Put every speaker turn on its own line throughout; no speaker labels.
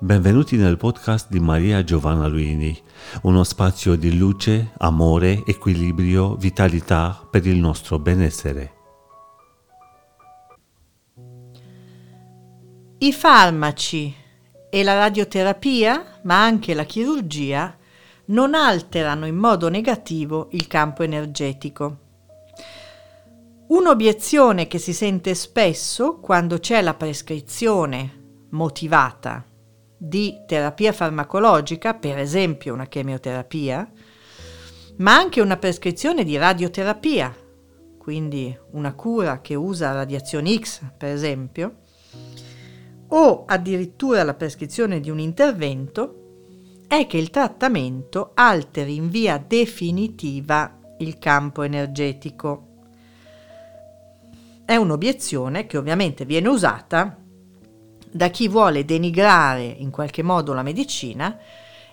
Benvenuti nel podcast di Maria Giovanna Luini, uno spazio di luce, amore, equilibrio, vitalità per il nostro benessere.
I farmaci e la radioterapia, ma anche la chirurgia, non alterano in modo negativo il campo energetico. Un'obiezione che si sente spesso quando c'è la prescrizione motivata di terapia farmacologica, per esempio una chemioterapia, ma anche una prescrizione di radioterapia, quindi una cura che usa radiazioni X, per esempio, o addirittura la prescrizione di un intervento, è che il trattamento alteri in via definitiva il campo energetico. È un'obiezione che ovviamente viene usata da chi vuole denigrare in qualche modo la medicina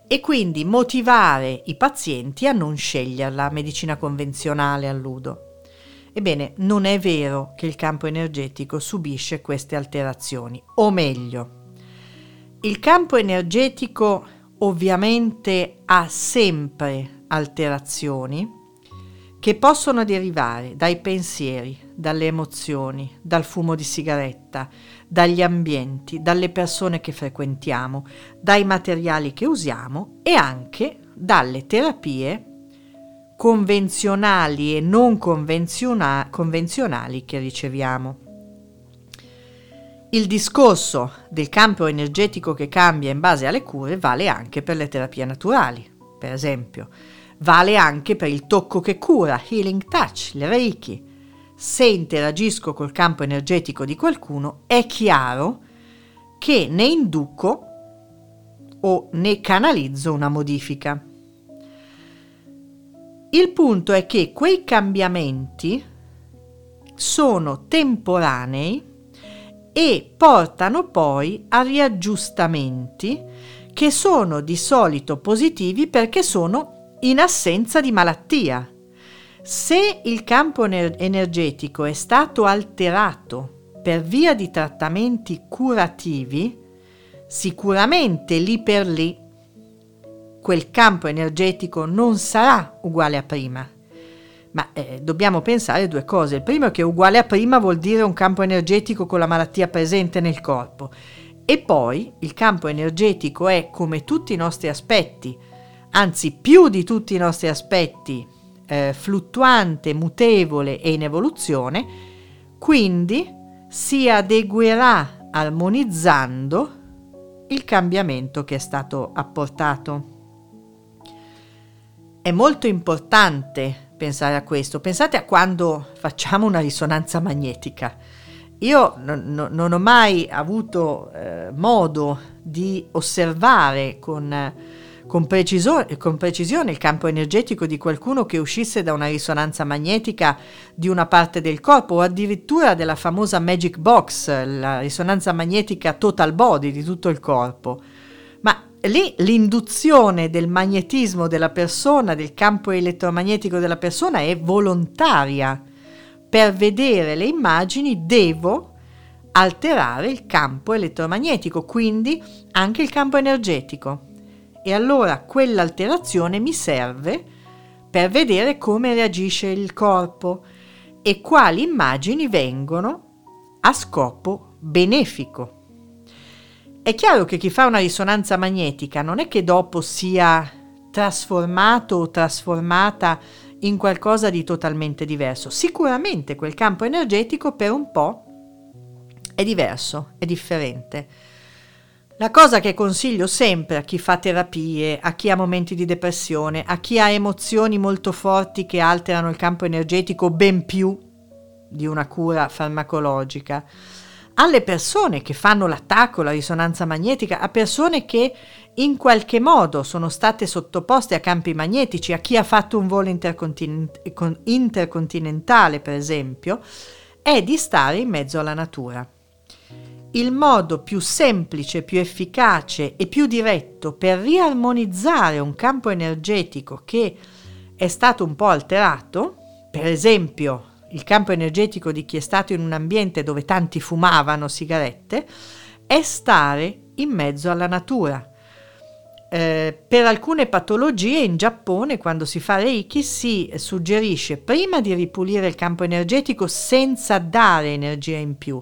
e quindi motivare i pazienti a non scegliere la medicina convenzionale all'udo. Ebbene, non è vero che il campo energetico subisce queste alterazioni, o meglio, il campo energetico ovviamente ha sempre alterazioni che possono derivare dai pensieri, dalle emozioni, dal fumo di sigaretta, dagli ambienti, dalle persone che frequentiamo, dai materiali che usiamo e anche dalle terapie convenzionali e non convenziona- convenzionali che riceviamo. Il discorso del campo energetico che cambia in base alle cure vale anche per le terapie naturali, per esempio Vale anche per il tocco che cura, healing touch, le reiki. Se interagisco col campo energetico di qualcuno, è chiaro che ne induco o ne canalizzo una modifica. Il punto è che quei cambiamenti sono temporanei e portano poi a riaggiustamenti che sono di solito positivi perché sono in assenza di malattia. Se il campo energetico è stato alterato per via di trattamenti curativi, sicuramente lì per lì quel campo energetico non sarà uguale a prima. Ma eh, dobbiamo pensare due cose. Il primo è che uguale a prima vuol dire un campo energetico con la malattia presente nel corpo. E poi il campo energetico è, come tutti i nostri aspetti, anzi più di tutti i nostri aspetti, eh, fluttuante, mutevole e in evoluzione, quindi si adeguerà armonizzando il cambiamento che è stato apportato. È molto importante pensare a questo. Pensate a quando facciamo una risonanza magnetica. Io non, non ho mai avuto eh, modo di osservare con con, preciso- con, precisione il campo energetico di qualcuno che uscisse da una risonanza magnetica di una parte del corpo o addirittura della famosa Magic Box, la risonanza magnetica total body di tutto il corpo. Ma lì l'induzione del magnetismo della persona, del campo elettromagnetico della persona è volontaria. Per vedere le immagini devo alterare il campo elettromagnetico, quindi anche il campo energetico e allora quell'alterazione mi serve per vedere come reagisce il corpo e quali immagini vengono a scopo benefico. È chiaro che chi fa una risonanza magnetica non è che dopo sia trasformato o trasformata in qualcosa di totalmente diverso. Sicuramente quel campo energetico per un po' è diverso, è differente la cosa che consiglio sempre a chi fa terapie, a chi ha momenti di depressione, a chi ha emozioni molto forti che alterano il campo energetico ben più di una cura farmacologica, alle persone che fanno l'attacco, la risonanza magnetica, a persone che in qualche modo sono state sottoposte a campi magnetici, a chi ha fatto un volo intercontinent- intercontinentale, per esempio, è di stare in mezzo alla natura il modo più semplice, più efficace e più diretto per riarmonizzare un campo energetico che è stato un po' alterato, per esempio il campo energetico di chi è stato in un ambiente dove tanti fumavano sigarette, è stare in mezzo alla natura. Eh, per alcune patologie in Giappone, quando si fa Reiki, si suggerisce prima di ripulire il campo energetico senza dare energia in più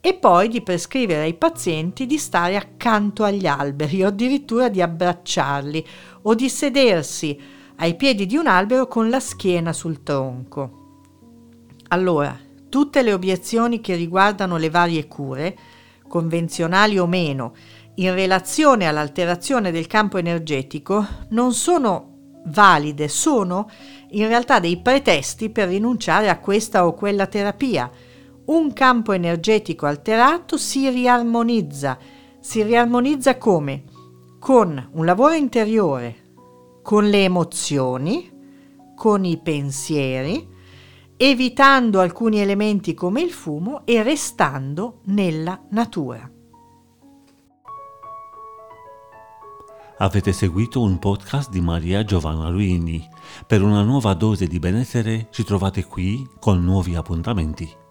e poi di prescrivere ai pazienti di stare accanto agli alberi o addirittura di abbracciarli o di sedersi ai piedi di un albero con la schiena sul tronco. Allora, tutte le obiezioni che riguardano le varie cure, convenzionali o meno, in relazione all'alterazione del campo energetico non sono valide, sono in realtà dei pretesti per rinunciare a questa o quella terapia. Un campo energetico alterato si riarmonizza. Si riarmonizza come? Con un lavoro interiore, con le emozioni, con i pensieri, evitando alcuni elementi come il fumo e restando nella natura.
Avete seguito un podcast di Maria Giovanna Luini. Per una nuova dose di benessere ci trovate qui con nuovi appuntamenti.